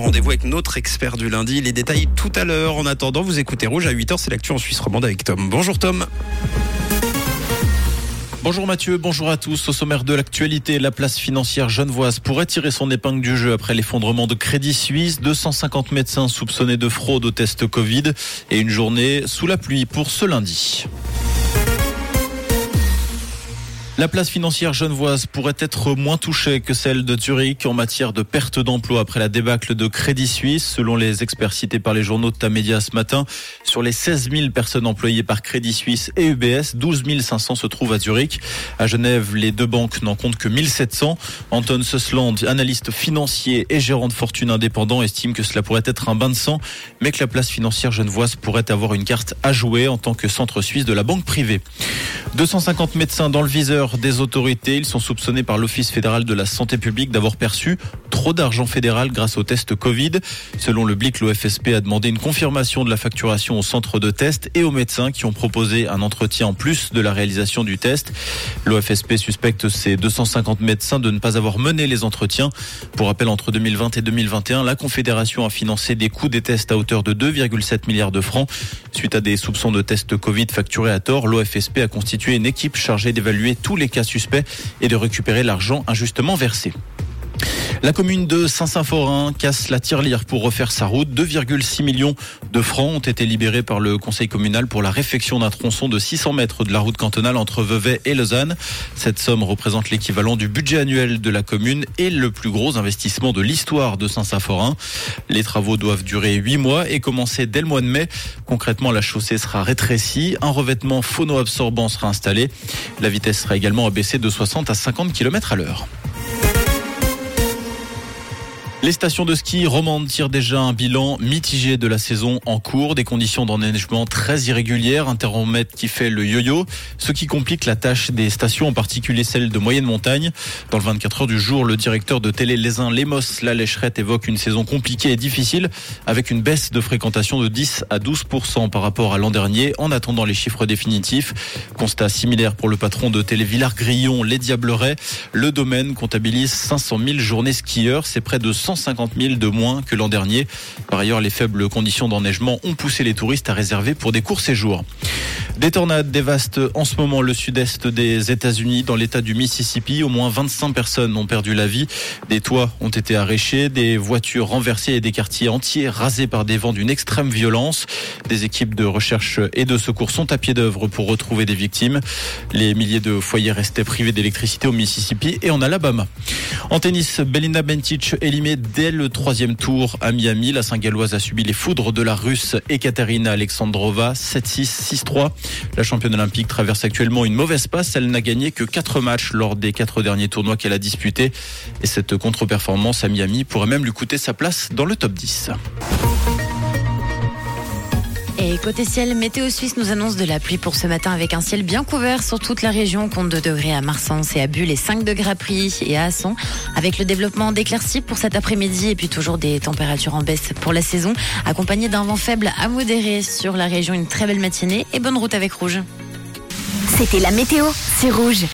rendez-vous avec notre expert du lundi. Les détails tout à l'heure. En attendant, vous écoutez Rouge à 8h, c'est l'actu en Suisse romande avec Tom. Bonjour Tom. Bonjour Mathieu, bonjour à tous. Au sommaire de l'actualité, la place financière genevoise pourrait tirer son épingle du jeu après l'effondrement de Crédit Suisse. 250 médecins soupçonnés de fraude au test Covid et une journée sous la pluie pour ce lundi. La place financière genevoise pourrait être moins touchée que celle de Zurich en matière de perte d'emploi après la débâcle de Crédit Suisse. Selon les experts cités par les journaux de Tamedia ce matin, sur les 16 000 personnes employées par Crédit Suisse et UBS, 12 500 se trouvent à Zurich. À Genève, les deux banques n'en comptent que 1700. Anton Sussland, analyste financier et gérant de fortune indépendant, estime que cela pourrait être un bain de sang, mais que la place financière genevoise pourrait avoir une carte à jouer en tant que centre suisse de la banque privée. 250 médecins dans le viseur des autorités. Ils sont soupçonnés par l'Office fédéral de la santé publique d'avoir perçu trop d'argent fédéral grâce au test Covid. Selon le BLIC, l'OFSP a demandé une confirmation de la facturation au centre de test et aux médecins qui ont proposé un entretien en plus de la réalisation du test. L'OFSP suspecte ces 250 médecins de ne pas avoir mené les entretiens. Pour rappel, entre 2020 et 2021, la Confédération a financé des coûts des tests à hauteur de 2,7 milliards de francs. Suite à des soupçons de tests Covid facturés à tort, l'OFSP a constitué une équipe chargée d'évaluer tous les cas suspects et de récupérer l'argent injustement versé. La commune de Saint-Symphorien casse la tirelire pour refaire sa route. 2,6 millions de francs ont été libérés par le conseil communal pour la réfection d'un tronçon de 600 mètres de la route cantonale entre Vevey et Lausanne. Cette somme représente l'équivalent du budget annuel de la commune et le plus gros investissement de l'histoire de Saint-Symphorien. Les travaux doivent durer 8 mois et commencer dès le mois de mai. Concrètement, la chaussée sera rétrécie, un revêtement phono-absorbant sera installé. La vitesse sera également abaissée de 60 à 50 km à l'heure. Les stations de ski romandes tirent déjà un bilan mitigé de la saison en cours, des conditions d'enneigement très irrégulières, un thermomètre qui fait le yo-yo, ce qui complique la tâche des stations, en particulier celles de moyenne montagne. Dans le 24 heures du jour, le directeur de Télé Lesin Lemos La Lécherette évoque une saison compliquée et difficile, avec une baisse de fréquentation de 10 à 12 par rapport à l'an dernier, en attendant les chiffres définitifs. Constat similaire pour le patron de Télé Villard-Grillon, Les Diableret. Le domaine comptabilise 500 000 journées skieurs, c'est près de 100 150 000 de moins que l'an dernier. Par ailleurs, les faibles conditions d'enneigement ont poussé les touristes à réserver pour des courts séjours. Des tornades dévastent en ce moment le sud-est des États-Unis, dans l'État du Mississippi. Au moins 25 personnes ont perdu la vie. Des toits ont été arrachés, des voitures renversées et des quartiers entiers rasés par des vents d'une extrême violence. Des équipes de recherche et de secours sont à pied d'œuvre pour retrouver des victimes. Les milliers de foyers restaient privés d'électricité au Mississippi et en Alabama. En tennis, Belinda Bencic éliminée dès le troisième tour à Miami. La Saint-Galloise a subi les foudres de la Russe Ekaterina Alexandrova 7-6, 6-3. La championne olympique traverse actuellement une mauvaise passe. Elle n'a gagné que 4 matchs lors des quatre derniers tournois qu'elle a disputés. Et cette contre-performance à Miami pourrait même lui coûter sa place dans le top 10. Et côté ciel, Météo Suisse nous annonce de la pluie pour ce matin avec un ciel bien couvert sur toute la région. Compte 2 degrés à Marsens et à Bulle et 5 degrés à et à Asson. Avec le développement d'éclaircies pour cet après-midi et puis toujours des températures en baisse pour la saison. Accompagné d'un vent faible à modéré sur la région. Une très belle matinée et bonne route avec Rouge. C'était la météo, c'est Rouge.